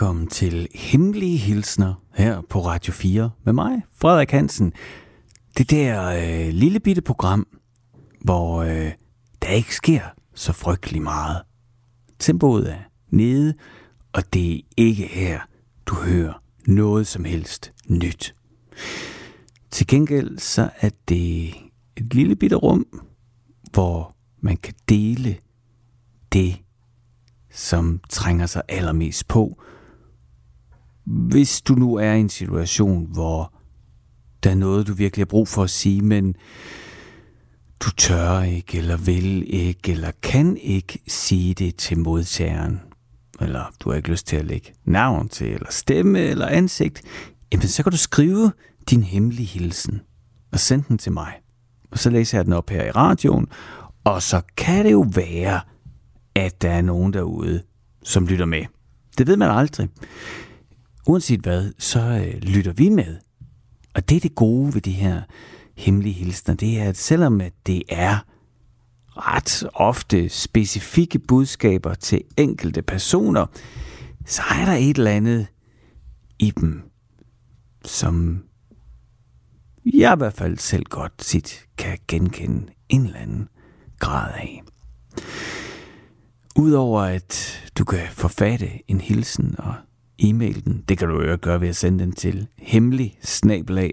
velkommen til Hemmelige Hilsner her på Radio 4 med mig, Frederik Hansen. Det der øh, lille bitte program, hvor øh, der ikke sker så frygtelig meget. Tempoet er nede, og det er ikke her, du hører noget som helst nyt. Til gengæld så er det et lille bitte rum, hvor man kan dele det, som trænger sig allermest på. Hvis du nu er i en situation, hvor der er noget, du virkelig har brug for at sige, men du tør ikke, eller vil ikke, eller kan ikke sige det til modtageren, eller du har ikke lyst til at lægge navn til, eller stemme, eller ansigt, jamen så kan du skrive din hemmelige hilsen og sende den til mig. Og så læser jeg den op her i radioen, og så kan det jo være, at der er nogen derude, som lytter med. Det ved man aldrig. Uanset hvad, så øh, lytter vi med. Og det er det gode ved de her hemmelige hilsner, det er, at selvom at det er ret ofte specifikke budskaber til enkelte personer, så er der et eller andet i dem, som jeg i hvert fald selv godt sit kan genkende en eller anden grad af. Udover at du kan forfatte en hilsen og e-mail den, det kan du jo gøre ved at sende den til hemmelig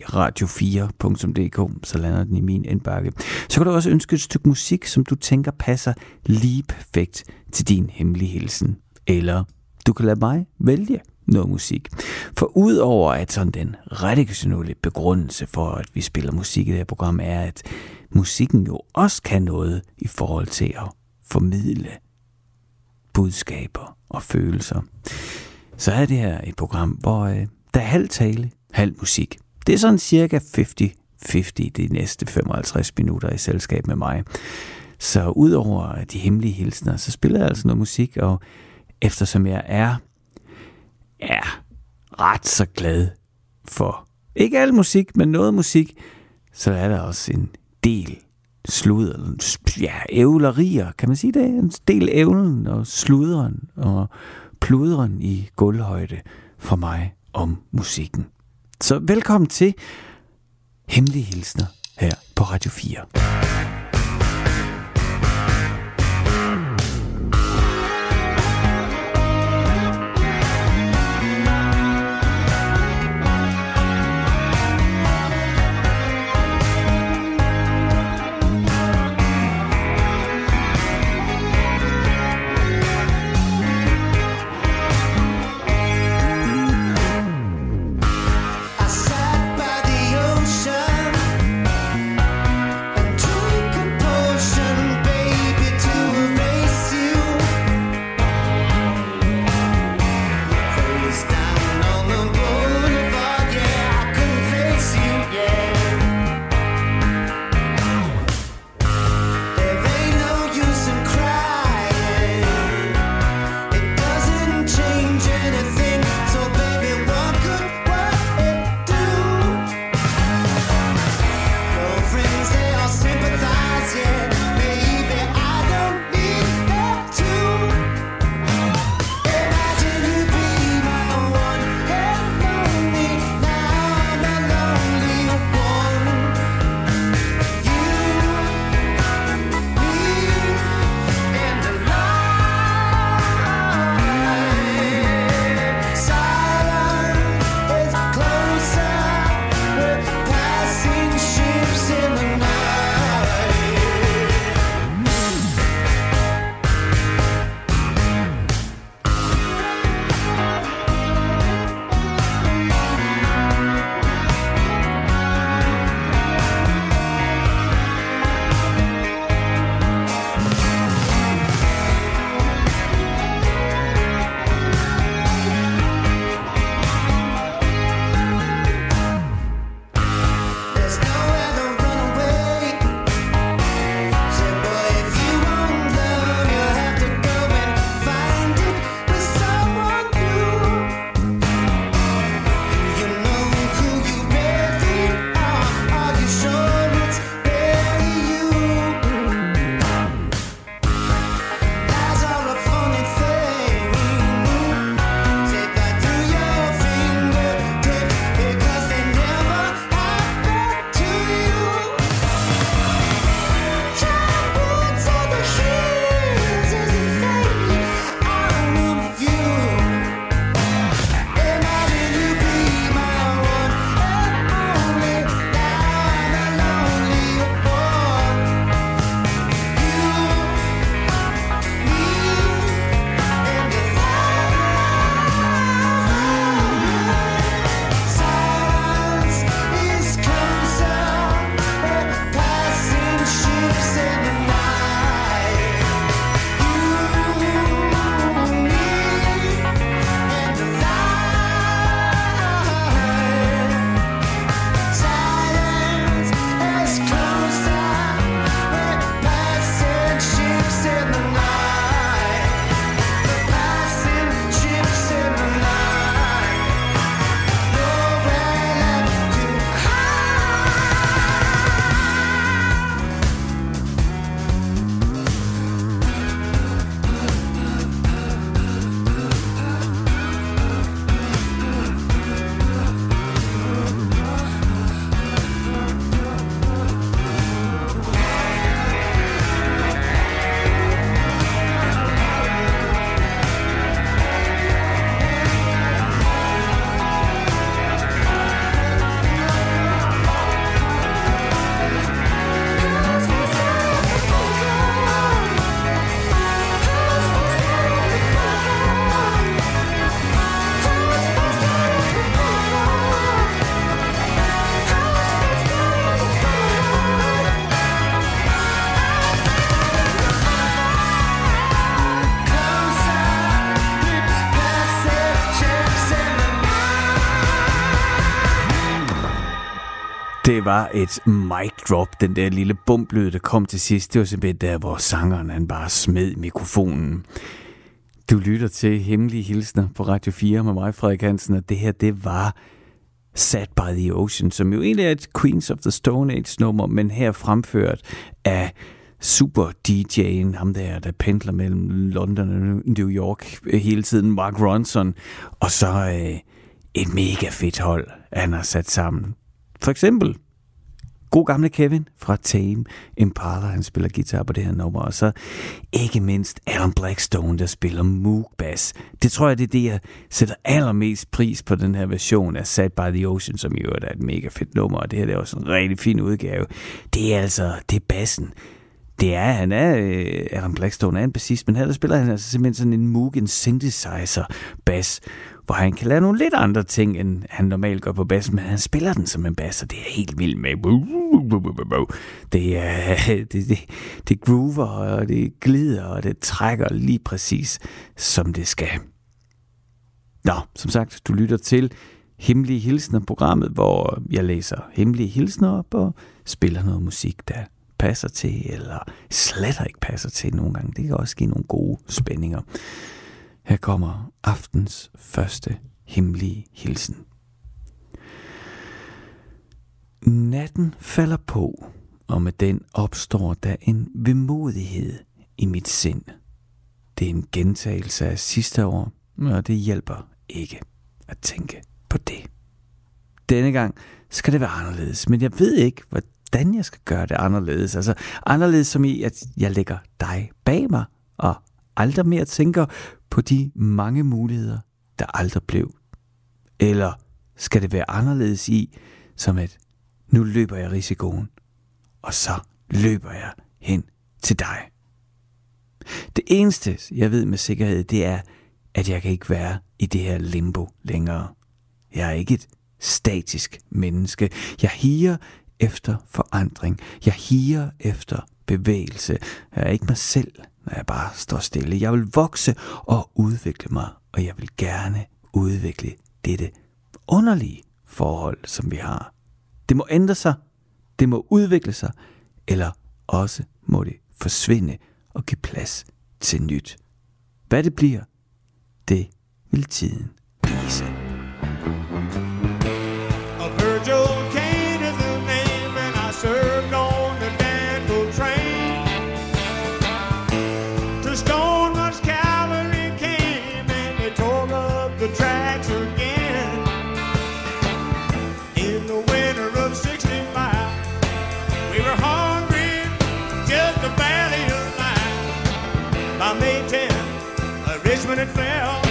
radio4.dk, så lander den i min indbakke. Så kan du også ønske et stykke musik, som du tænker passer lige perfekt til din hemmelige hilsen. Eller du kan lade mig vælge noget musik. For udover at sådan den redaktionelle begrundelse for, at vi spiller musik i det her program, er, at musikken jo også kan noget i forhold til at formidle budskaber og følelser, så er det her et program, hvor øh, der er halv tale, halv musik. Det er sådan cirka 50-50 de næste 55 minutter i selskab med mig. Så udover de hemmelige hilsner, så spiller jeg altså noget musik, og eftersom jeg er, er ret så glad for ikke al musik, men noget musik, så er der også en del sludder, ja, ævlerier, kan man sige det? En del ævlen og sluderen og pludren i gulvhøjde for mig om musikken. Så velkommen til Hemmelige Hilsner her på Radio 4. var et mic drop, den der lille bumplyd, der kom til sidst. Det var simpelthen der, hvor sangeren han bare smed mikrofonen. Du lytter til Hemmelige Hilsner på Radio 4 med mig, Frederik Hansen, og det her, det var Sat by the Ocean, som jo egentlig er et Queens of the Stone Age nummer, men her fremført af super DJ'en, ham der, der pendler mellem London og New York hele tiden, Mark Ronson, og så øh, et mega fedt hold, han har sat sammen. For eksempel god gamle Kevin fra Tame Impala, han spiller guitar på det her nummer, og så ikke mindst Alan Blackstone, der spiller Moog Bass. Det tror jeg, det er det, jeg sætter allermest pris på den her version af Sad by the Ocean, som jo er et mega fedt nummer, og det her det er også en rigtig fin udgave. Det er altså, det er bassen. Det er, han er, øh, Alan Blackstone er en bassist, men her der spiller han altså simpelthen sådan en Moog, en synthesizer bass, hvor han kan lave nogle lidt andre ting, end han normalt gør på bas, men han spiller den som en bas, og det er helt vildt med. Det, er, det, det, det groover, og det glider, og det trækker lige præcis, som det skal. Nå, som sagt, du lytter til Hemmelige Hilsner, programmet, hvor jeg læser hemmelige hilsner op og spiller noget musik, der passer til, eller slet ikke passer til nogle gange. Det kan også give nogle gode spændinger. Her kommer aftens første hemmelige hilsen. Natten falder på, og med den opstår der en vemodighed i mit sind. Det er en gentagelse af sidste år, og det hjælper ikke at tænke på det. Denne gang skal det være anderledes, men jeg ved ikke, hvordan jeg skal gøre det anderledes. Altså anderledes som i, at jeg lægger dig bag mig, aldrig mere tænker på de mange muligheder, der aldrig blev? Eller skal det være anderledes i, som at nu løber jeg risikoen, og så løber jeg hen til dig? Det eneste, jeg ved med sikkerhed, det er, at jeg kan ikke være i det her limbo længere. Jeg er ikke et statisk menneske. Jeg higer efter forandring. Jeg higer efter bevægelse. Jeg er ikke mig selv når jeg bare står stille. Jeg vil vokse og udvikle mig, og jeg vil gerne udvikle dette underlige forhold, som vi har. Det må ændre sig, det må udvikle sig, eller også må det forsvinde og give plads til nyt. Hvad det bliver, det vil tiden vise. when Richmond it fell.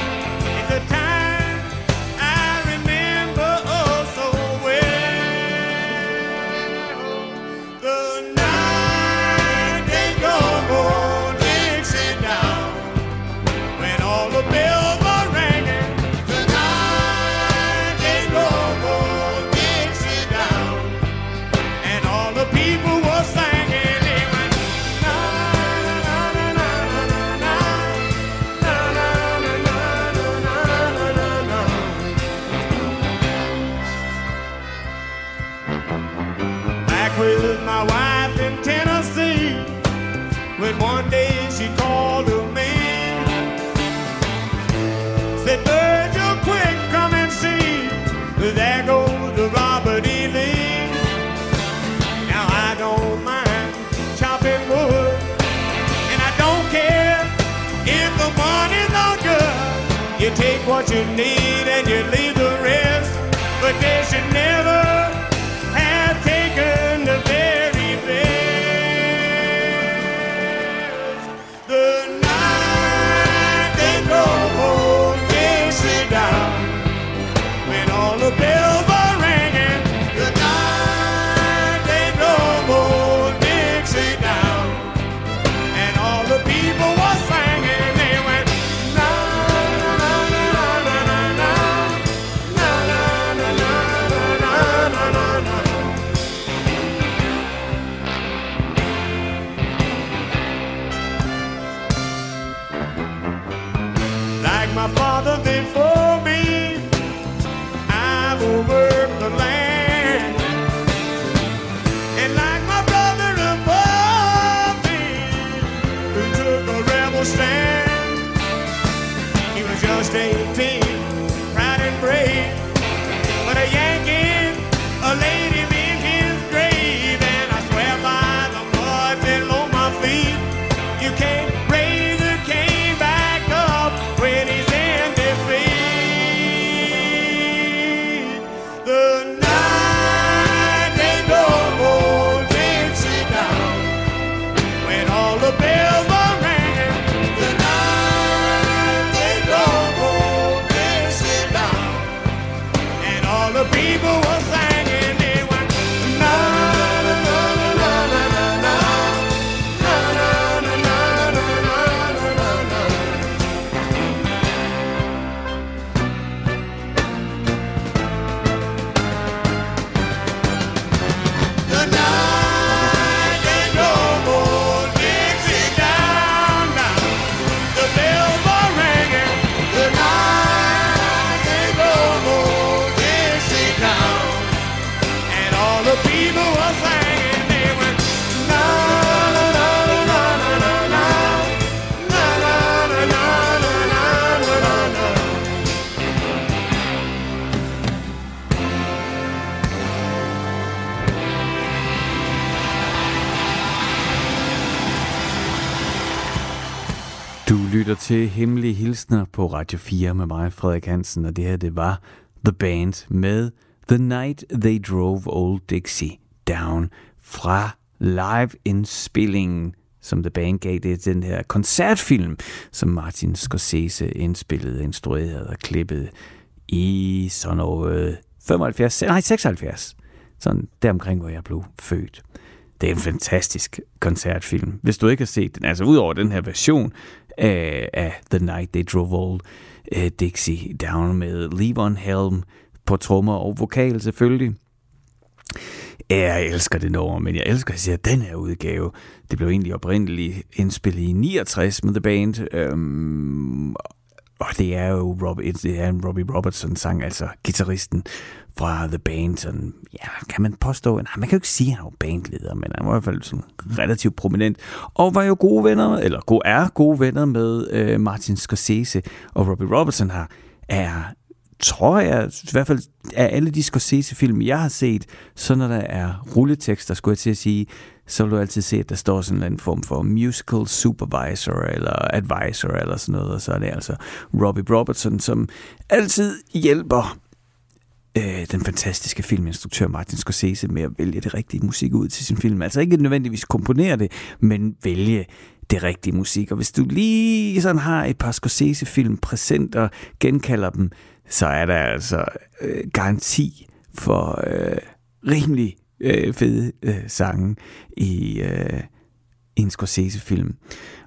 my father. Lytter til Hemmelige Hilsner på Radio 4 med mig, Frederik Hansen, og det her, det var The Band med The Night They Drove Old Dixie Down fra live-indspillingen, som The Band gav det den her koncertfilm, som Martin Scorsese indspillede, instruerede og klippede i sådan noget 75, nej 76, sådan deromkring, hvor jeg blev født. Det er en fantastisk koncertfilm. Hvis du ikke har set den, altså udover den her version, af, af The Night They Drove Old uh, Dixie Down med Levon Helm på trommer og vokal selvfølgelig. Jeg elsker det nummer, men jeg elsker at den her udgave. Det blev egentlig oprindeligt indspillet i 69 med The Band, øhm, og det er jo Rob, det er en Robbie Robertson sang, altså gitarristen fra The Band. Sådan, ja, kan man påstå, nej, man kan jo ikke sige, at han var bandleder, men han var i hvert fald sådan relativt prominent, og var jo gode venner, eller gode, er gode venner med øh, Martin Scorsese, og Robbie Robertson har, er tror jeg, i hvert fald af alle de Scorsese-film, jeg har set, så når der er rulletekster, skulle jeg til at sige, så vil du altid se, at der står sådan en form for musical supervisor eller advisor eller sådan noget, og så er det altså Robbie Robertson, som altid hjælper øh, den fantastiske filminstruktør Martin Scorsese med at vælge det rigtige musik ud til sin film. Altså ikke nødvendigvis komponere det, men vælge det rigtige musik. Og hvis du lige sådan har et par Scorsese-film præsent og genkalder dem, så er der altså øh, garanti for øh, rimelig øh, fede øh, sange i, øh, en Scorsese-film.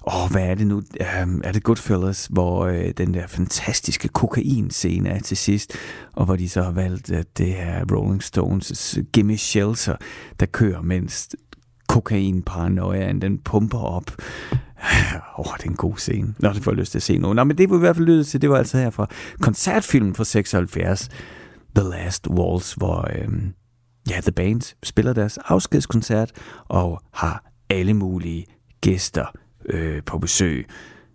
Åh, hvad er det nu? Um, er det Goodfellas, hvor uh, den der fantastiske kokain-scene er til sidst, og hvor de så har valgt, at det er Rolling Stones' Gimme Shelter, der kører, mens kokain-paranoiaen, den pumper op. Åh, oh, det er en god scene. Nå, det får jeg lyst til at se nu. Nå, men det var i hvert fald lyttet til, det var altså her fra koncertfilmen fra 76, The Last Waltz, hvor øhm, ja, The Band spiller deres afskedskoncert og har alle mulige gæster øh, på besøg.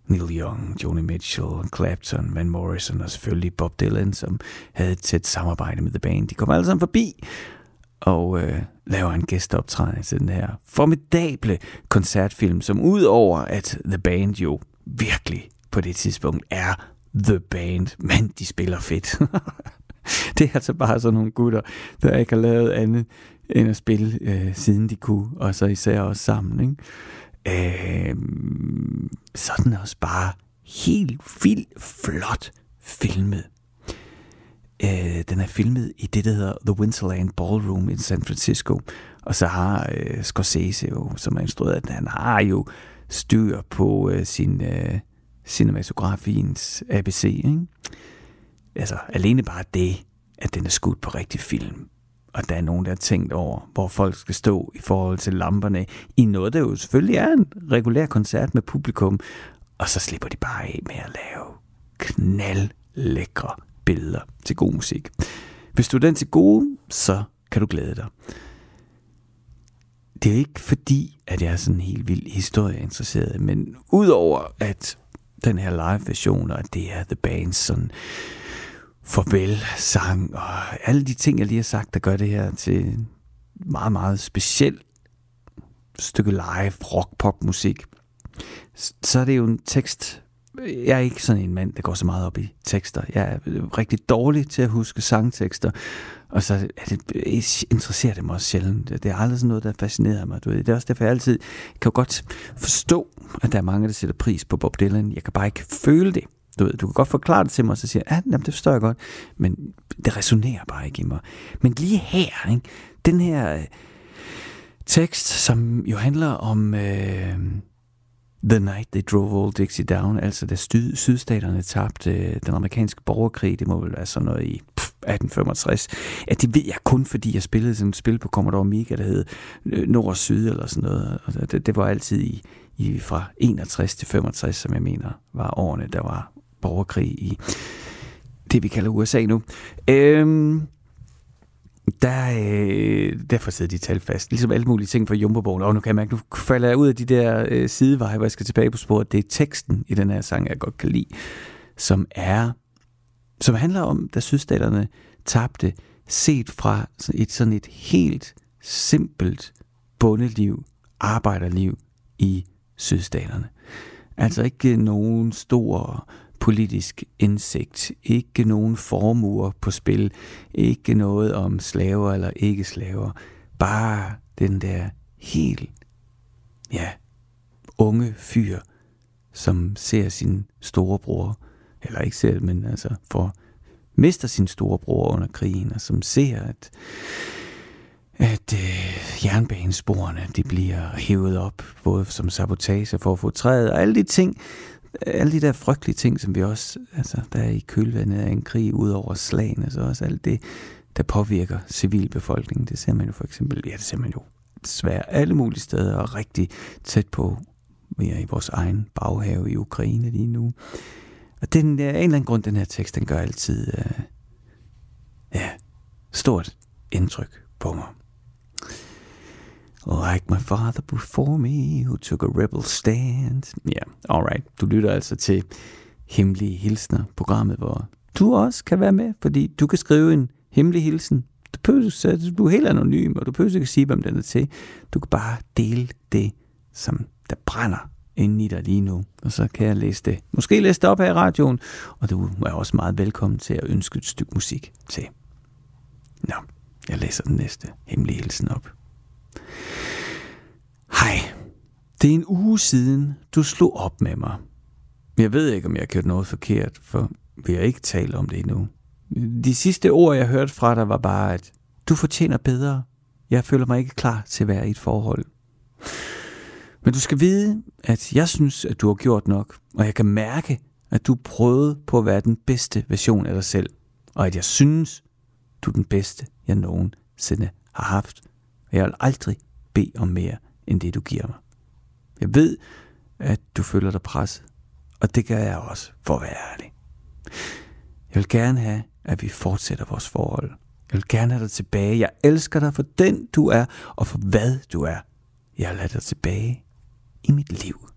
Neil Young, Joni Mitchell, Clapton, Van Morrison og selvfølgelig Bob Dylan, som havde et tæt samarbejde med The Band. De kom alle sammen forbi og øh, laver en gæsteoptræden til den her formidable koncertfilm, som udover at The Band jo virkelig på det tidspunkt er The Band, men de spiller fedt. det er altså bare sådan nogle gutter, der ikke har lavet andet end at spille, øh, siden de kunne, og så især også sammen. Ikke? Øh, sådan også bare helt vildt flot filmet. Øh, den er filmet i det, der hedder The Winterland Ballroom i San Francisco. Og så har øh, Scorsese jo, som er instrueret, at han har jo styr på øh, sin øh, cinematografiens ABC. Ikke? Altså, alene bare det, at den er skudt på rigtig film og der er nogen, der har tænkt over, hvor folk skal stå i forhold til lamperne, i noget, der jo selvfølgelig er en regulær koncert med publikum, og så slipper de bare af med at lave knaldlækre billeder til god musik. Hvis du er den til gode, så kan du glæde dig. Det er ikke fordi, at jeg er sådan helt vild historieinteresseret, men udover at den her live-version, og det er The Bands sådan farvel sang, og alle de ting, jeg lige har sagt, der gør det her til meget, meget specielt stykke live rock pop musik. Så er det jo en tekst, jeg er ikke sådan en mand, der går så meget op i tekster. Jeg er øh, rigtig dårlig til at huske sangtekster, og så er det, øh, interesserer det mig også sjældent. Det er aldrig sådan noget, der fascinerer mig. Du ved. Det er også derfor, jeg altid kan godt forstå, at der er mange, der sætter pris på Bob Dylan. Jeg kan bare ikke føle det. Du, ved, du kan godt forklare det til mig, og så siger jeg, ah, ja, det forstår jeg godt, men det resonerer bare ikke i mig. Men lige her, ikke, den her øh, tekst, som jo handler om... Øh, The Night They Drove All Dixie Down, altså da syd, sydstaterne tabte øh, den amerikanske borgerkrig, det må vel være sådan noget i pff, 1865. at det ved jeg kun, fordi jeg spillede sådan et spil på Commodore Amiga, der hed øh, Nord og Syd eller sådan noget. Og det, det var altid i, i fra 61 til 65, som jeg mener var årene, der var borgerkrig i det, vi kalder USA nu. Øhm, der, øh, derfor sidder de tal fast. Ligesom alle mulige ting fra jumbo Og nu kan jeg mærke, nu falder jeg ud af de der øh, sideveje, hvor jeg skal tilbage på sporet. Det er teksten i den her sang, jeg godt kan lide, som er, som handler om, da sydstaterne tabte, set fra et sådan et helt simpelt bondeliv, arbejderliv i sydstaterne. Altså ikke nogen stor politisk indsigt, ikke nogen formuer på spil, ikke noget om slaver eller ikke slaver, bare den der helt, ja, unge fyr, som ser sin storebror, eller ikke selv, men altså for mister sin storebror under krigen, og som ser, at at øh, jernbanesporene de bliver hævet op, både som sabotage for at få træet, og alle de ting, alle de der frygtelige ting, som vi også, altså der er i kølvandet af en krig ud over slagene, så altså også alt det, der påvirker civilbefolkningen. Det ser man jo for eksempel, ja det ser man jo desværre alle mulige steder, og rigtig tæt på, vi er i vores egen baghave i Ukraine lige nu. Og den, af en eller anden grund, den her tekst, den gør altid, øh, ja, stort indtryk på mig. Like my father before me, who took a rebel stand. Ja, yeah, alright. Du lytter altså til Hemmelige Hilsner, programmet, hvor du også kan være med, fordi du kan skrive en hemmelig hilsen. Du, behøver, du er helt anonym, og du behøver ikke sige, hvem den er til. Du kan bare dele det, som der brænder inde i dig lige nu, og så kan jeg læse det. Måske læse det op her i radioen, og du er også meget velkommen til at ønske et stykke musik til. Nå, jeg læser den næste hemmelige hilsen op. Hej, det er en uge siden, du slog op med mig. Jeg ved ikke, om jeg har gjort noget forkert, for vi har ikke talt om det endnu. De sidste ord, jeg hørte fra dig, var bare, at du fortjener bedre. Jeg føler mig ikke klar til at være i et forhold. Men du skal vide, at jeg synes, at du har gjort nok, og jeg kan mærke, at du prøvede på at være den bedste version af dig selv, og at jeg synes, du er den bedste, jeg nogensinde har haft. Og jeg vil aldrig bede om mere, end det du giver mig. Jeg ved, at du føler dig presset, og det gør jeg også, for at være ærlig. Jeg vil gerne have, at vi fortsætter vores forhold. Jeg vil gerne have dig tilbage. Jeg elsker dig for den, du er, og for hvad du er. Jeg lader dig tilbage i mit liv.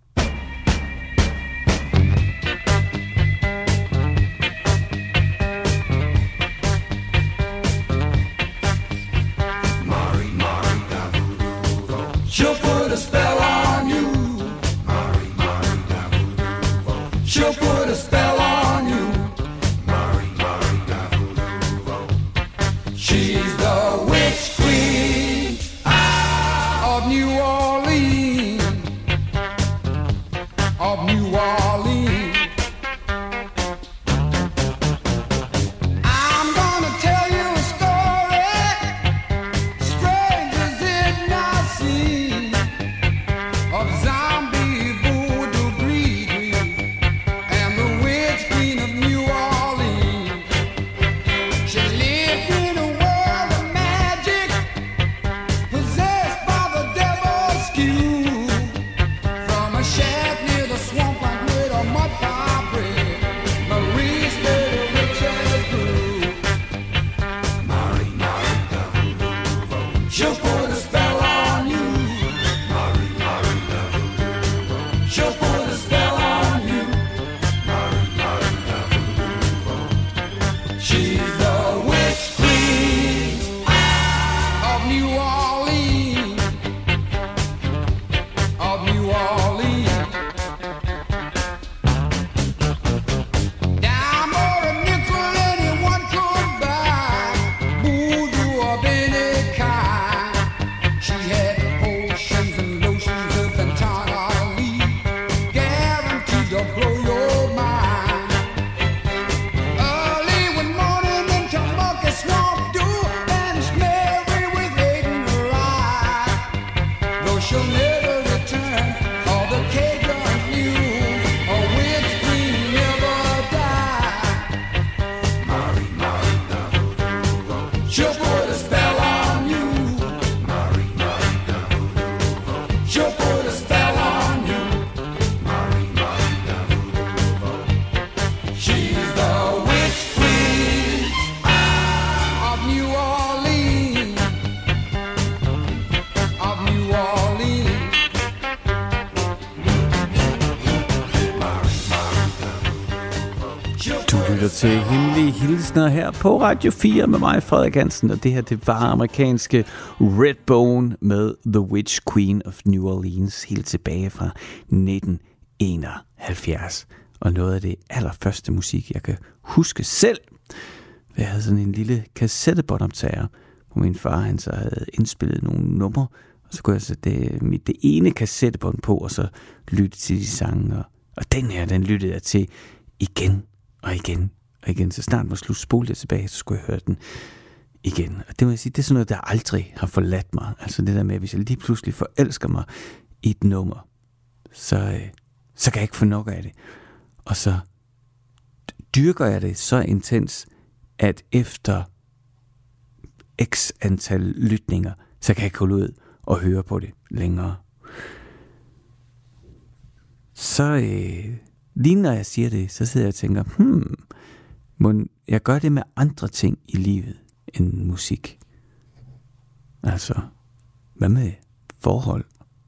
Hilsner her på Radio 4 med mig, Frederik Hansen, og det her, det var amerikanske Redbone med The Witch Queen of New Orleans, helt tilbage fra 1971. Og noget af det allerførste musik, jeg kan huske selv. Jeg havde sådan en lille kassettebåndoptager, hvor min far han så havde indspillet nogle numre, og så kunne jeg sætte det, mit, det ene kassettebånd på, og så lytte til de sange. Og, og den her, den lyttede jeg til igen og igen og igen, så snart var slut, spolede jeg tilbage, så skulle jeg høre den igen. Og det må jeg sige, det er sådan noget, der aldrig har forladt mig. Altså det der med, at hvis jeg lige pludselig forelsker mig i et nummer, så, øh, så kan jeg ikke få nok af det. Og så dyrker jeg det så intens, at efter x antal lytninger, så kan jeg ikke holde ud og høre på det længere. Så øh, lige når jeg siger det, så sidder jeg og tænker, hmm, må jeg gør det med andre ting i livet end musik. Altså, hvad med forhold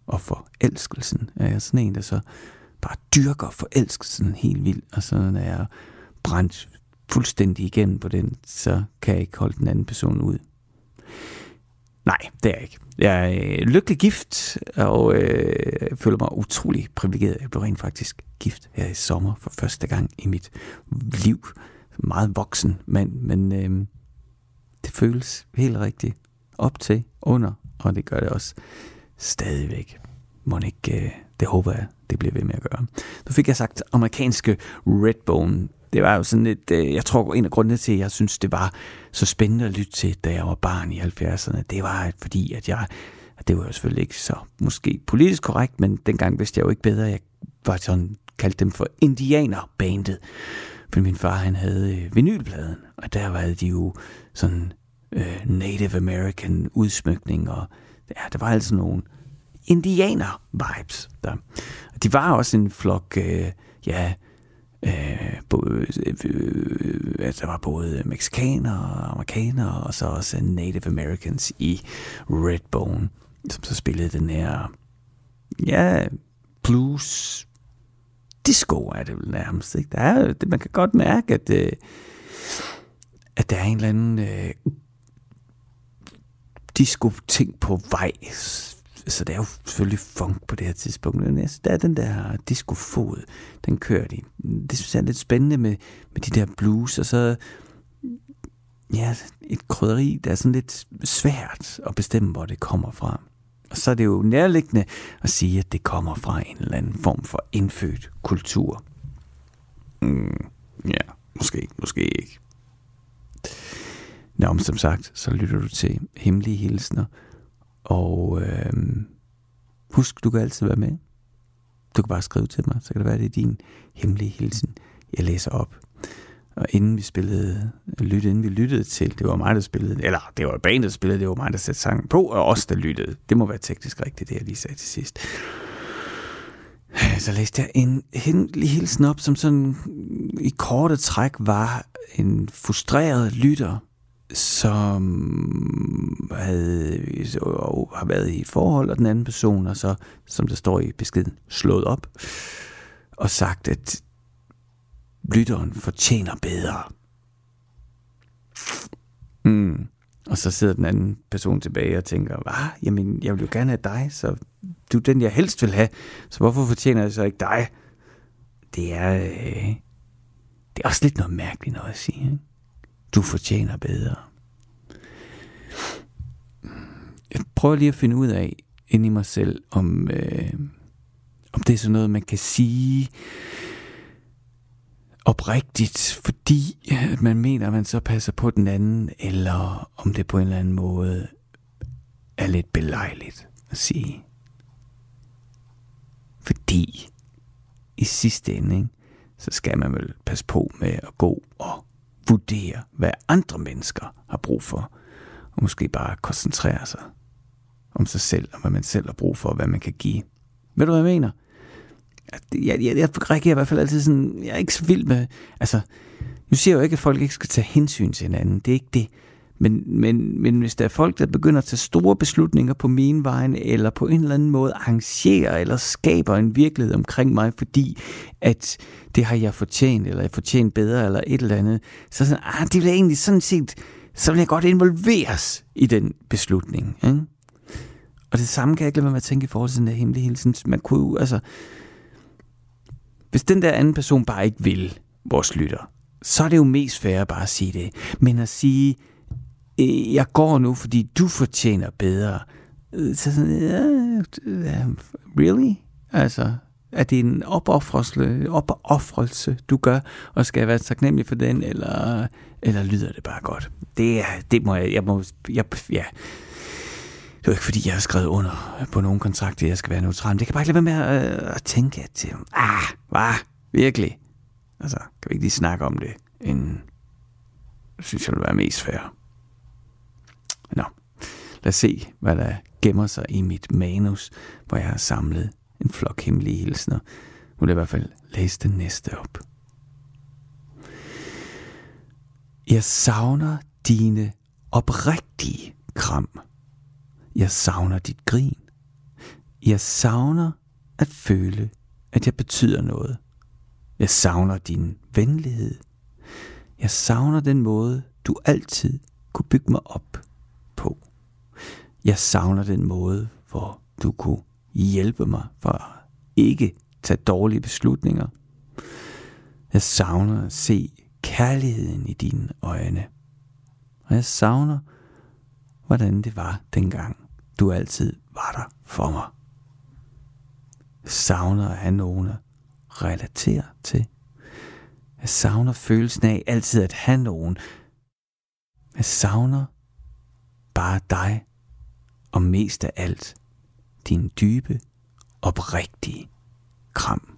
og forelskelsen? Er jeg sådan en, der så bare dyrker forelskelsen helt vildt, og så når jeg brændt fuldstændig igennem på den, så kan jeg ikke holde den anden person ud. Nej, det er jeg ikke. Jeg er øh, lykkelig gift, og øh, føler mig utrolig privilegeret. Jeg blev rent faktisk gift her i sommer for første gang i mit liv meget voksen mand, men øh, det føles helt rigtigt op til, under, og det gør det også stadigvæk. Må ikke, øh, det håber jeg, det bliver ved med at gøre. Nu fik jeg sagt amerikanske Redbone. Det var jo sådan et, øh, jeg tror en af grundene til, at jeg synes, det var så spændende at lytte til, da jeg var barn i 70'erne, det var fordi, at jeg, det var jo selvfølgelig ikke så måske politisk korrekt, men dengang vidste jeg jo ikke bedre. Jeg var sådan, kaldte dem for indianerbandet. Fordi min far, han havde øh, vinylpladen, og der var de jo sådan øh, Native American udsmykning, og ja, der var altså nogle indianer-vibes der. Og de var også en flok, øh, ja, øh, både, øh, øh, altså, der var både mexikanere og amerikanere, og så også Native Americans i Redbone, som så spillede den her, ja, blues, disco er det vel nærmest. Ikke? Der er, det, man kan godt mærke, at, øh, at der er en eller anden øh, disco-ting på vej. Så det er jo selvfølgelig funk på det her tidspunkt. Men altså, der er den der disco-fod, den kører de. Det synes jeg er lidt spændende med, med de der blues, og så ja, et krydderi, der er sådan lidt svært at bestemme, hvor det kommer fra. Og så er det jo nærliggende at sige, at det kommer fra en eller anden form for indfødt kultur. Mm, ja, måske, måske ikke. Nå, som sagt, så lytter du til Hemmelige Hilsner. Og øh, husk, du kan altid være med. Du kan bare skrive til mig, så kan det være, det er din hemmelige hilsen, jeg læser op. Og inden vi spillede, lyt, inden vi lyttede til, det var mig, der spillede, eller det var bandet, der spillede, det var mig, der satte sangen på, og os, der lyttede. Det må være teknisk rigtigt, det jeg lige sagde til sidst. Så læste jeg en hemmelig hilsen op, som sådan i korte træk var en frustreret lytter, som havde, har været i et forhold, og den anden person, og så, som der står i beskeden, slået op, og sagt, at lytteren fortjener bedre. Mm. Og så sidder den anden person tilbage og tænker, hvad? Jamen, jeg vil jo gerne have dig, så du er den, jeg helst vil have. Så hvorfor fortjener jeg så ikke dig? Det er, øh, det er også lidt noget mærkeligt noget at sige. Ikke? Du fortjener bedre. Jeg prøver lige at finde ud af ind i mig selv, om, øh, om det er sådan noget, man kan sige oprigtigt, fordi man mener, at man så passer på den anden, eller om det på en eller anden måde er lidt belejligt at sige. Fordi i sidste ende, ikke, så skal man vel passe på med at gå og vurdere, hvad andre mennesker har brug for, og måske bare koncentrere sig om sig selv, og hvad man selv har brug for, og hvad man kan give. Ved du, hvad jeg mener? Jeg, jeg, jeg reagerer i hvert fald altid sådan, jeg er ikke så vild med, altså, nu siger jeg jo ikke, at folk ikke skal tage hensyn til hinanden, det er ikke det. Men, men, men hvis der er folk, der begynder at tage store beslutninger på min vejen, eller på en eller anden måde arrangerer eller skaber en virkelighed omkring mig, fordi at det har jeg fortjent, eller jeg fortjent bedre, eller et eller andet, så sådan, ah, det vil jeg egentlig sådan set, så vil jeg godt involveres i den beslutning. Ikke? Og det samme kan jeg ikke lade være med at tænke i forhold til den der hemmelige hilsen. Man kunne jo, altså, hvis den der anden person bare ikke vil, vores lytter, så er det jo mest fair at bare sige det. Men at sige, øh, jeg går nu, fordi du fortjener bedre. Øh, så sådan, yeah, really? Altså, er det en opoffrelse, opoffrelse, du gør, og skal jeg være taknemmelig for den, eller, eller lyder det bare godt? Det, det må jeg, jeg må, jeg, ja. Det er ikke, fordi jeg har skrevet under på nogen kontrakt, at jeg skal være neutral. Men det kan bare ikke lade være med at, øh, at tænke, at øh, ah, var, Virkelig? Altså, kan vi ikke lige snakke om det, inden synes jeg vil være mest fair. Nå, lad os se, hvad der gemmer sig i mit manus, hvor jeg har samlet en flok hemmelige hilsner. Nu vil jeg i hvert fald læse den næste op. Jeg savner dine oprigtige kram. Jeg savner dit grin. Jeg savner at føle, at jeg betyder noget. Jeg savner din venlighed. Jeg savner den måde, du altid kunne bygge mig op på. Jeg savner den måde, hvor du kunne hjælpe mig for at ikke tage dårlige beslutninger. Jeg savner at se kærligheden i dine øjne. Og jeg savner, hvordan det var dengang, du altid var der for mig. Jeg savner at have nogen at relatere til. Jeg savner følelsen af altid at have nogen. Jeg savner bare dig, og mest af alt din dybe, oprigtige kram.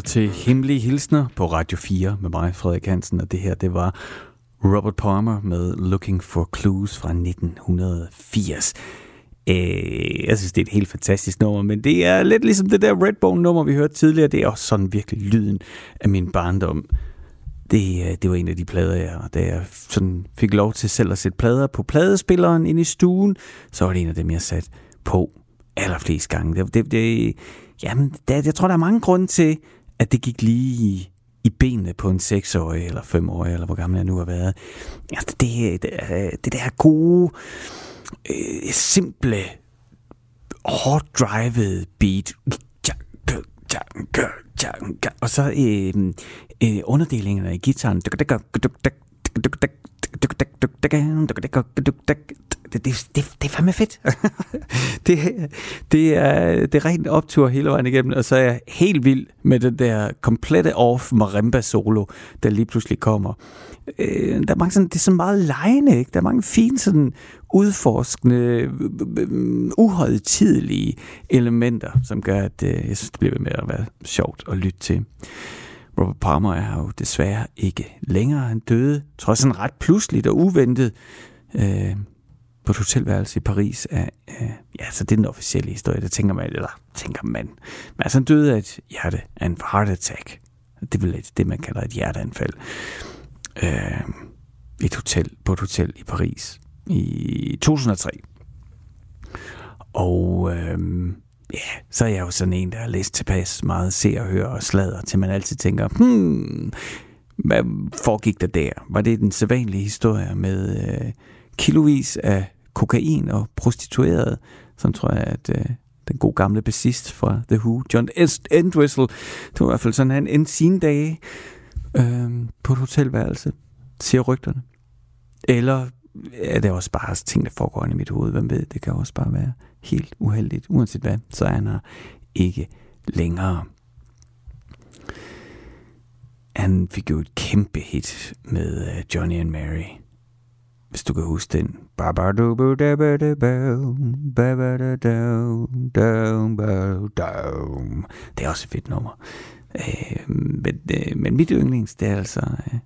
Til Hemmelige Hilsner på Radio 4 med mig, Frederik Hansen, og det her, det var Robert Palmer med Looking for Clues fra 1980. Øh, jeg synes, det er et helt fantastisk nummer, men det er lidt ligesom det der Redbone-nummer, vi hørte tidligere. Det er også sådan virkelig lyden af min barndom. Det, øh, det var en af de plader, jeg, da jeg sådan fik lov til selv at sætte plader på pladespilleren ind i stuen, så var det en af dem, jeg satte på allerflest gange. Det, det, det, jamen, det, jeg tror, der er mange grunde til, at det gik lige i, i benene på en 6-årig eller 5-årig, eller hvor gammel jeg nu har været. Altså, det, det, det der gode, øh, simple, hårdt drivet beat, og så øh, øh, underdelingerne i gitaren, det, det, det, det er fandme fedt. det, det, er, det er rent optur hele vejen igennem, og så er jeg helt vild med den der komplette off marimba solo, der lige pludselig kommer. Øh, der er mange sådan, det er sådan meget lejende, ikke? Der er mange fine sådan udforskende, øh, uhøjtidelige elementer, som gør, at øh, jeg synes, det bliver med at være sjovt at lytte til. Robert Palmer er jo desværre ikke længere. Han døde, trods en ret pludseligt og uventet, øh, på et hotelværelse i Paris af, øh, ja, så det er den officielle historie, der tænker man, eller tænker man. Men altså han døde af et hjerte, af en heart attack. Det er vel det, man kalder et hjerteanfald. Øh, et hotel, på et hotel i Paris i 2003. Og øh, ja, så er jeg jo sådan en, der har læst tilpas meget, ser og hører og slader, til man altid tænker, hmm, hvad foregik der der? Var det den sædvanlige historie med øh, kilovis af kokain og prostitueret, som tror jeg, at øh, den gode gamle bassist fra The Who, John Entwistle, det var i hvert fald sådan, han endte sine dage øh, på et hotelværelse, siger rygterne. Eller er det også bare altså, ting, der foregår i mit hoved, hvem ved, det kan også bare være helt uheldigt, uanset hvad, så er han her ikke længere. Han fik jo et kæmpe hit med øh, Johnny and Mary hvis du kan huske den. Det er også et fedt nummer. Øh, men, øh, men mit yndlings, det er altså, øh,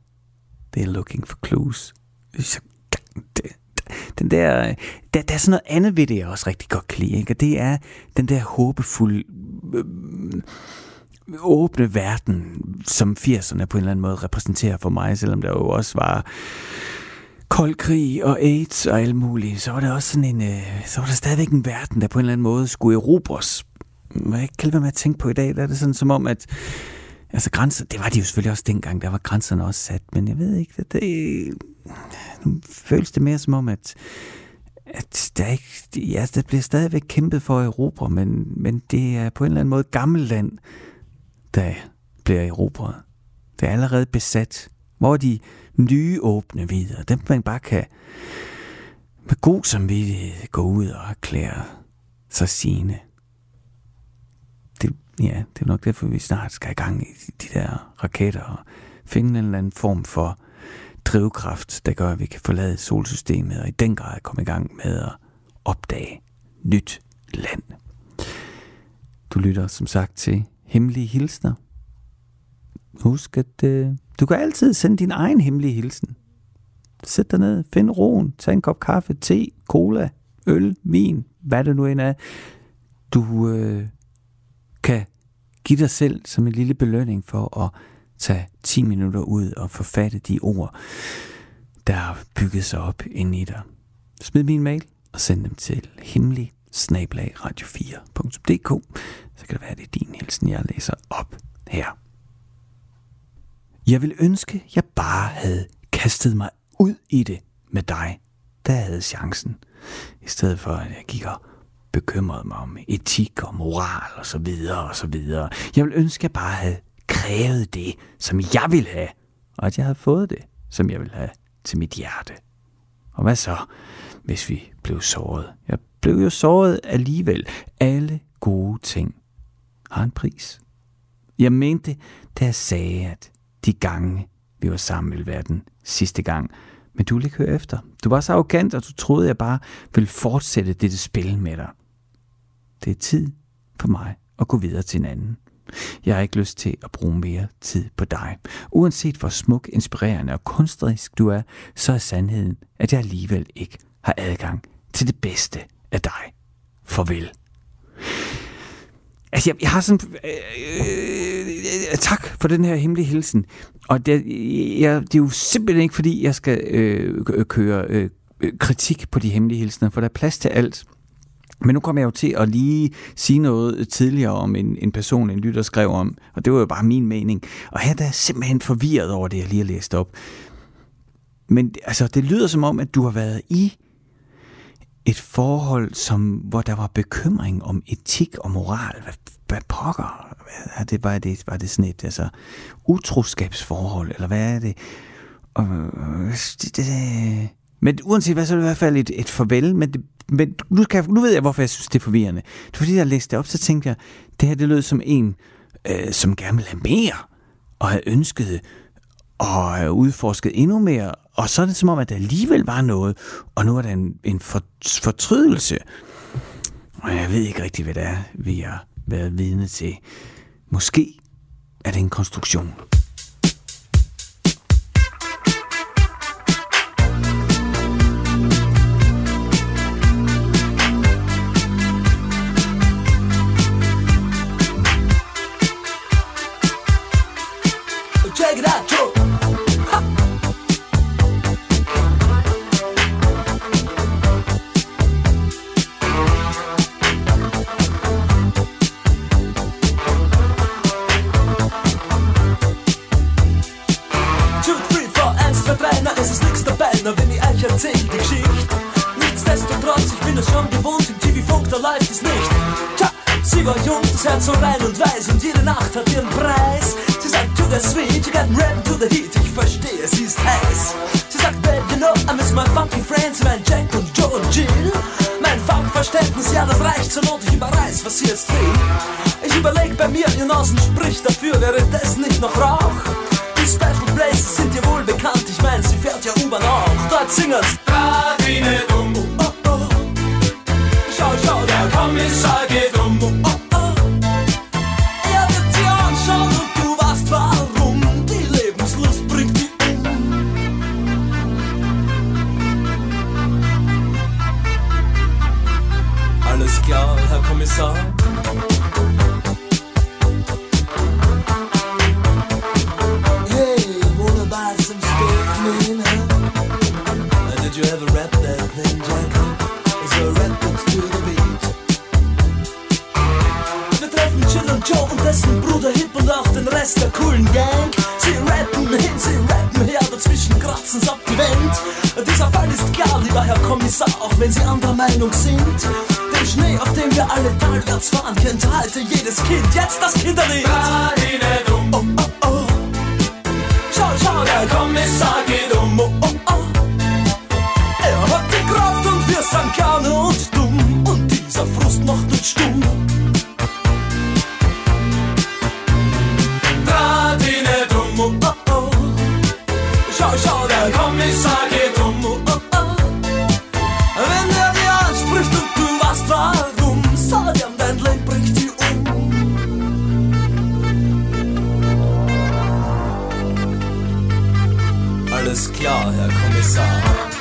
det er Looking for Clues. Den der, der, der er sådan noget andet ved det, jeg også rigtig godt kan lide, ikke? og det er den der håbefulde, øh, åbne verden, som 80'erne på en eller anden måde repræsenterer for mig, selvom der jo også var kold krig og AIDS og alt muligt, så var der også sådan en, øh, så var der stadigvæk en verden, der på en eller anden måde skulle erobres. Hvad kan være med at tænke på i dag? Der er det sådan som om, at altså grænser, det var de jo selvfølgelig også dengang, der var grænserne også sat, men jeg ved ikke, det, det nu føles det mere som om, at at der, ikke, ja, der bliver stadigvæk kæmpet for Europa, men, men det er på en eller anden måde gammel land, der bliver erobret. Det er allerede besat. Hvor de nye åbne videre. Dem man bare kan med god samvittighed gå ud og erklære sig sine. Det, ja, det er nok derfor, vi snart skal i gang i de der raketter og finde en eller anden form for drivkraft, der gør, at vi kan forlade solsystemet og i den grad komme i gang med at opdage nyt land. Du lytter som sagt til Hemmelige Hilsner. Husk, at øh, du kan altid sende din egen hemmelige hilsen. Sæt dig ned, find roen, tag en kop kaffe, te, cola, øl, vin, hvad det nu end er. Du øh, kan give dig selv som en lille belønning for at tage 10 minutter ud og forfatte de ord, der har bygget sig op ind i dig. Smid min mail og send dem til hemmelig radio4.dk, så kan det være, det er din hilsen, jeg læser op her. Jeg vil ønske, jeg bare havde kastet mig ud i det med dig, da havde chancen. I stedet for, at jeg gik og bekymrede mig om etik og moral og så videre og så videre. Jeg vil ønske, at jeg bare havde krævet det, som jeg ville have, og at jeg havde fået det, som jeg ville have til mit hjerte. Og hvad så, hvis vi blev såret? Jeg blev jo såret alligevel. Alle gode ting har en pris. Jeg mente, da jeg sagde, at de gange, vi var sammen, ville være den sidste gang. Men du ville ikke høre efter. Du var så arrogant, og du troede, jeg bare ville fortsætte dette spil med dig. Det er tid for mig at gå videre til en anden. Jeg har ikke lyst til at bruge mere tid på dig. Uanset hvor smuk, inspirerende og kunstnerisk du er, så er sandheden, at jeg alligevel ikke har adgang til det bedste af dig. Farvel. Altså, jeg, jeg har sådan... Øh, øh, øh, tak for den her hemmelige hilsen. Og det, jeg, det er jo simpelthen ikke, fordi jeg skal øh, køre øh, øh, kritik på de hemmelige hilsener, for der er plads til alt. Men nu kommer jeg jo til at lige sige noget tidligere om en, en person, en lytter skrev om, og det var jo bare min mening. Og her der er simpelthen forvirret over det, jeg lige har læst op. Men altså, det lyder som om, at du har været i et forhold, som, hvor der var bekymring om etik og moral. Hvad, hvad pokker? Hvad, det, var, det, var det sådan et altså, utroskabsforhold, eller hvad er det? Og, øh, det, det, men uanset hvad, så er det i hvert fald et, et farvel, men, det, men nu, kan, nu ved jeg, hvorfor jeg synes, det er forvirrende. Det er fordi, jeg læste det op, så tænkte jeg, det her det lød som en, øh, som gerne ville have mere, og have ønsket og udforsket endnu mere, og så er det som om, at der alligevel var noget, og nu er der en, en for, fortrydelse. Og jeg ved ikke rigtig, hvad det er, vi har været vidne til. Måske er det en konstruktion. Friends, mein Jack und Joe und Jill. Mein Farbverständnis, ja, das reicht zur Not, ich überreiß, was hier ist will. Ich überleg bei mir, ihr Nasen spricht dafür, wäre das nicht noch Rauch? Die Special Places sind dir wohl bekannt, ich mein, sie fährt ja U-Bahn auch. Dort singen's. Radine dumm. Oh, oh. Schau, schau, der Kommissar geht. Damals waren Kinder, halte jedes Kind, jetzt das começar.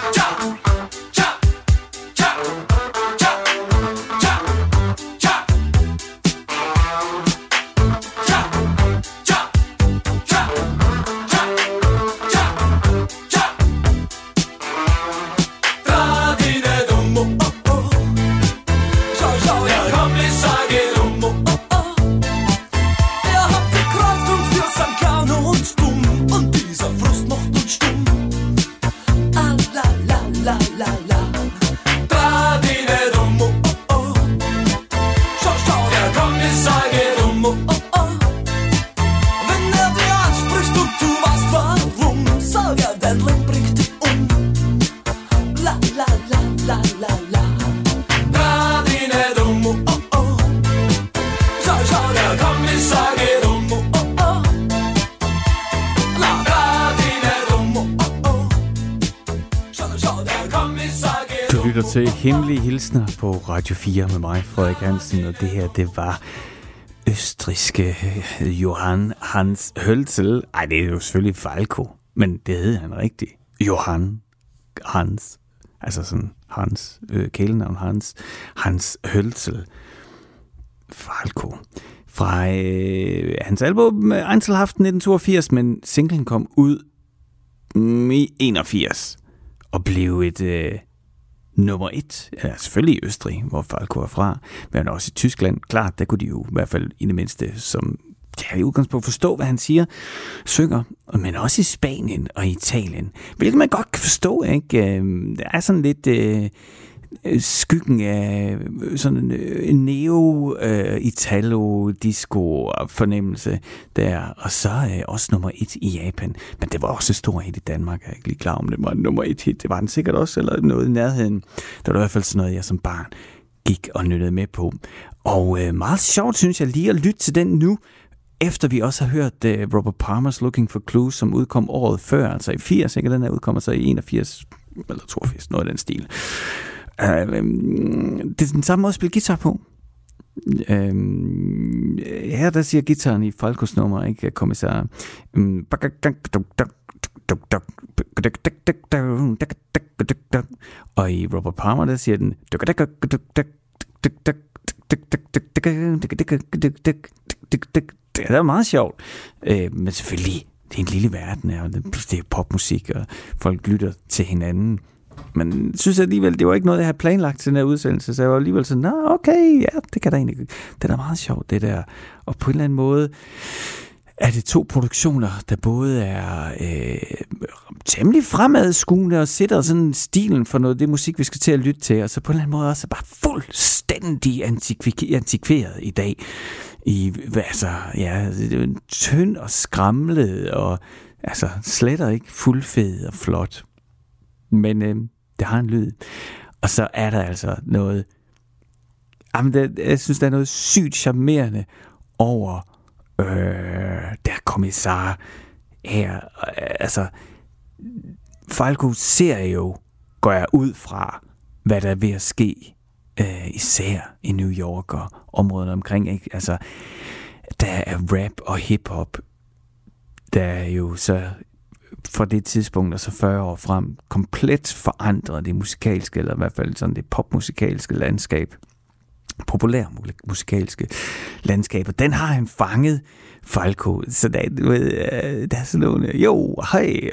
Daglige Hilsner på Radio 4 med mig, Frederik Hansen, og det her, det var østriske øh, Johann Hans Hølzel. Ej, det er jo selvfølgelig Falco, men det hed han rigtigt. Johann Hans, altså sådan Hans, øh, kælenavn Hans, Hans Hølzel. Falco. Fra øh, hans album øh, Einzelhaft 1982, men singlen kom ud i 81 og blev et øh, nummer et. Ja, selvfølgelig i Østrig, hvor Falco er fra, men også i Tyskland. Klart, der kunne de jo i hvert fald i det mindste som ja, i udgangspunkt forstå, hvad han siger, synger, men også i Spanien og Italien. Hvilket man godt kan forstå, ikke? Øhm, der er sådan lidt... Øh, Øh, skyggen af øh, sådan en øh, neo-italo-disco-fornemmelse der. Og så øh, også nummer et i Japan. Men det var også stor hit i Danmark. Jeg er ikke lige klar om det var nummer et hit. Det var den sikkert også, eller noget i nærheden. Der var i hvert fald sådan noget, jeg som barn gik og nyttede med på. Og øh, meget sjovt, synes jeg, lige at lytte til den nu, efter vi også har hørt uh, Robert Palmer's Looking for Clues, som udkom året før, altså i 80, ikke? Den her udkommer så i 81 eller 82, noget af den stil. Uh, det er den samme måde at spille guitar på. Øh, her der siger gitaren i Falkos nummer, ikke, kommissar. Og i Robert Palmer, der siger den det er meget sjovt. Øh, men selvfølgelig, det er en lille verden, og det er popmusik, og folk lytter til hinanden. Men jeg synes alligevel, det var ikke noget, jeg havde planlagt til den her udsendelse, så jeg var alligevel sådan, nå, okay, ja, det kan da egentlig, det er da meget sjovt, det der. Og på en eller anden måde, er det to produktioner, der både er øh, temmelig fremadskuende og sætter sådan stilen for noget det musik, vi skal til at lytte til, og så på en eller anden måde også bare fuldstændig antikveret i dag i, altså, ja, det er tynd og skramlet, og altså, slet ikke fuldfed og flot. Men øh, det har en lyd. Og så er der altså noget, ah, jamen, det, jeg synes, der er noget sygt charmerende over øh, der kommissar her. Øh, altså, Falco ser jo, går jeg ud fra, hvad der er ved at ske øh, især i New York og områderne omkring. Ikke? Altså, der er rap og hiphop, der er jo så fra det tidspunkt og så 40 år frem komplet forandret det musikalske, eller i hvert fald sådan det popmusikalske landskab populær musikalske landskab, og den har han fanget Falco, så der, du ved, øh, der er sådan nogle, jo, hej,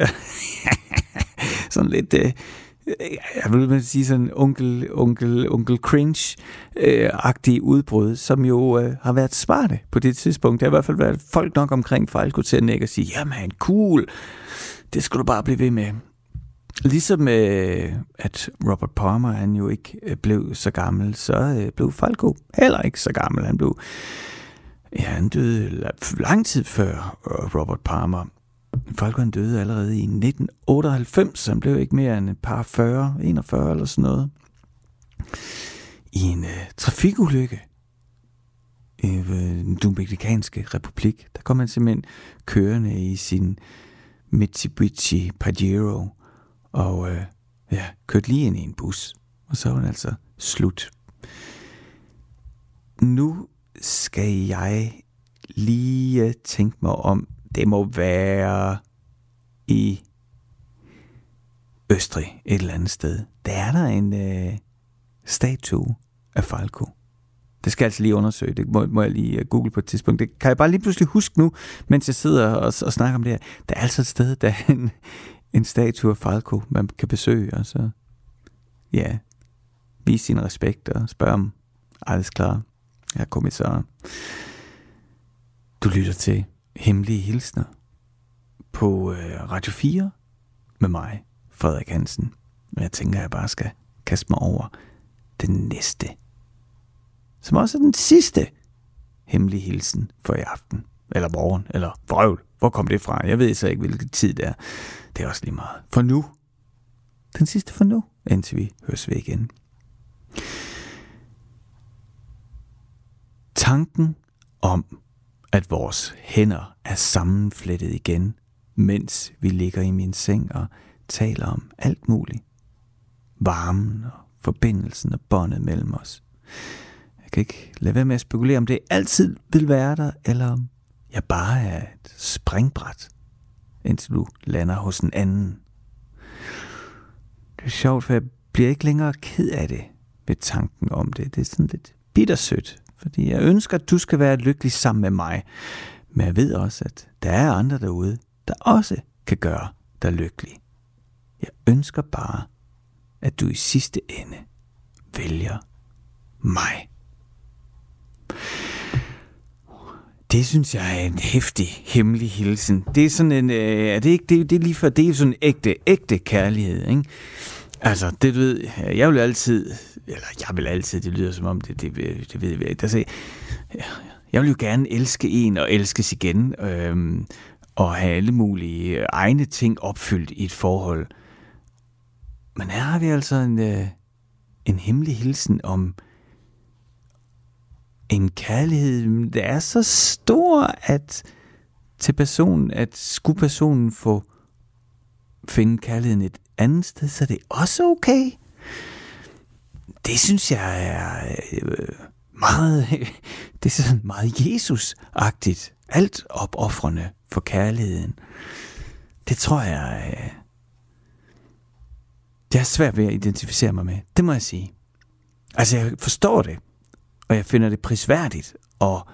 sådan lidt, øh, Øh, jeg vil sige sådan onkel, onkel, onkel cringe-agtige øh, udbrud, som jo øh, har været smarte på det tidspunkt. Der har i hvert fald været folk nok omkring Falco til at nække og sige, jamen cool, det skal du bare blive ved med. Ligesom øh, at Robert Palmer, han jo ikke øh, blev så gammel, så øh, blev Falco heller ikke så gammel. Han blev, ja, han døde lang tid før øh, Robert Palmer. Folkeren døde allerede i 1998, så han blev ikke mere end et par 40, 41 eller sådan noget. I en øh, trafikulykke i øh, den Dominikanske Republik. Der kom han simpelthen kørende i sin Mitsubishi Pajero og øh, ja, kørte lige ind i en bus. Og så var han altså slut. Nu skal jeg lige øh, tænke mig om det må være i Østrig et eller andet sted. Der er der en øh, statue af Falco. Det skal jeg altså lige undersøge. Det må, må jeg lige øh, google på et tidspunkt. Det kan jeg bare lige pludselig huske nu, mens jeg sidder og, og snakker om det her. Der er altså et sted, der er en, en statue af Falco, man kan besøge, og så ja, vise sin respekt og spørge om alles klar, herr kommissar. Du lytter til Hemmelige Hilsner på øh, Radio 4 med mig, Frederik Hansen. Og jeg tænker, at jeg bare skal kaste mig over den næste, som også er den sidste hemmelige hilsen for i aften, eller morgen, eller vrøvl. Hvor kom det fra? Jeg ved så ikke, hvilken tid det er. Det er også lige meget. For nu. Den sidste for nu, indtil vi høres ved igen. Tanken om, at vores hænder er sammenflettet igen, mens vi ligger i min seng og taler om alt muligt. varmen og forbindelsen og båndet mellem os. Jeg kan ikke lade være med at spekulere, om det altid vil være der, eller om jeg bare er et springbræt, indtil du lander hos en anden. Det er sjovt, for jeg bliver ikke længere ked af det ved tanken om det. Det er sådan lidt bittersødt, fordi jeg ønsker, at du skal være lykkelig sammen med mig. Men jeg ved også, at der er andre derude, der også kan gøre dig lykkelig. Jeg ønsker bare, at du i sidste ende vælger mig. Det synes jeg er en hæftig, hemmelig hilsen. Det er sådan en, øh, er det ikke, det, det er lige for, det er sådan en ægte, ægte kærlighed, ikke? Altså, det du ved, jeg vil altid, eller jeg vil altid, det lyder som om, det, det, det ved jeg ikke. Altså, jeg vil jo gerne elske en og elskes igen, øhm, og have alle mulige egne ting opfyldt i et forhold. Men her har vi altså en, øh, en hemmelig hilsen om en kærlighed, der er så stor, at til personen, at skulle personen få finde kærligheden et andet sted, så det er også okay. Det synes jeg er øh, meget, det er sådan meget Jesus-agtigt. Alt opoffrende for kærligheden. Det tror jeg, øh, det er svært ved at identificere mig med. Det må jeg sige. Altså, jeg forstår det, og jeg finder det prisværdigt, og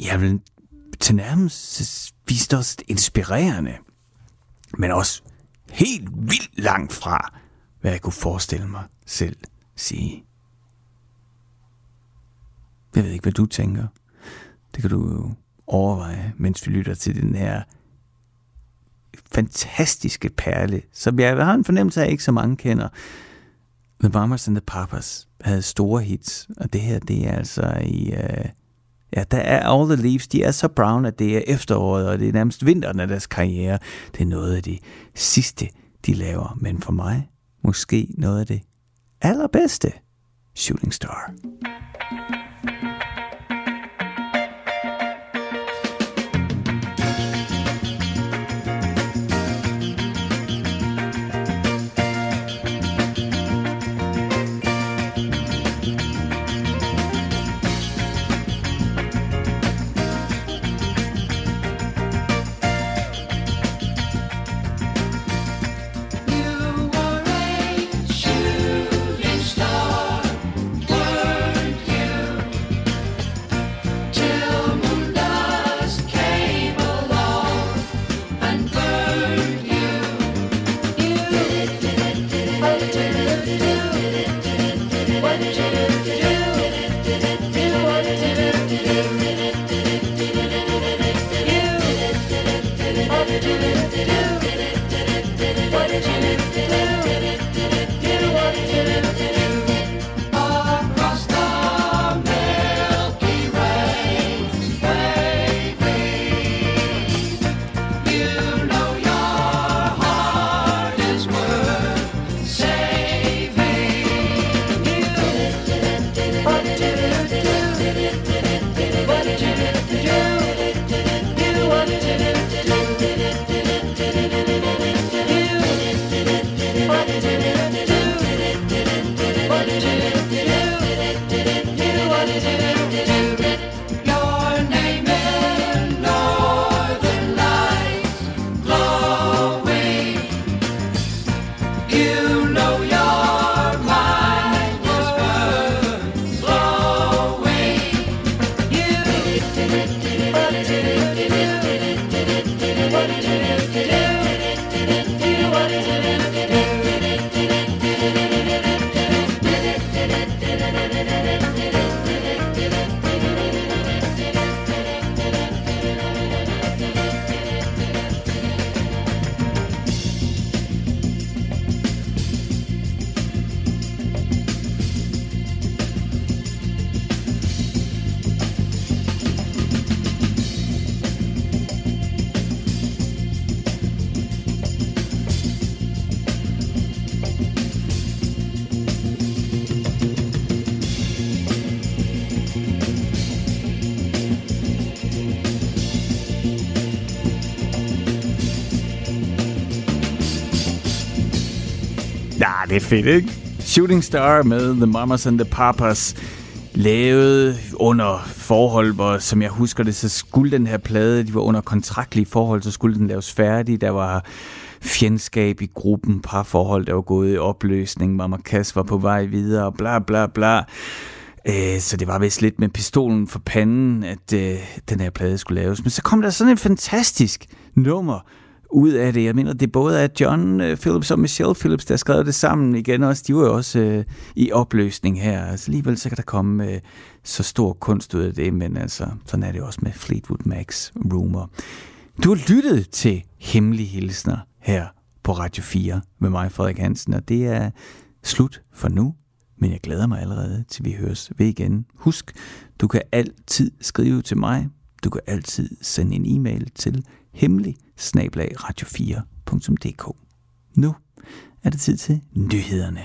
jeg vil til nærmest vise det også inspirerende, men også helt vildt langt fra, hvad jeg kunne forestille mig selv sige. Jeg ved ikke, hvad du tænker. Det kan du jo overveje, mens vi lytter til den her fantastiske perle, som jeg har en fornemmelse af, at ikke så mange kender. The Mamas and the Papas havde store hits, og det her, det er altså i... Uh, ja, der er All the Leaves, de er så brown, at det er efteråret, og det er nærmest vinteren af deres karriere. Det er noget af det sidste, de laver, men for mig måske noget af det allerbedste. Shooting Star. You fedt, ikke? Shooting Star med The Mamas and the Papas lavet under forhold, hvor som jeg husker det, så skulle den her plade, de var under kontraktlige forhold, så skulle den laves færdig. Der var fjendskab i gruppen, parforhold, der var gået i opløsning, Mama Cass var på vej videre, bla bla bla. Øh, så det var vist lidt med pistolen for panden, at øh, den her plade skulle laves. Men så kom der sådan en fantastisk nummer ud af det. Jeg mener, det både er John øh, Phillips og Michelle Phillips, der skrev det sammen igen også. De var jo også øh, i opløsning her. Altså alligevel så kan der komme øh, så stor kunst ud af det, men altså, sådan er det også med Fleetwood Macs Rumor. Du har lyttet til Hemmelige Hilsner her på Radio 4 med mig, Frederik Hansen, og det er slut for nu. Men jeg glæder mig allerede til vi høres ved igen. Husk, du kan altid skrive til mig. Du kan altid sende en e-mail til hemmelig radio4.dk. Nu er det tid til nyhederne.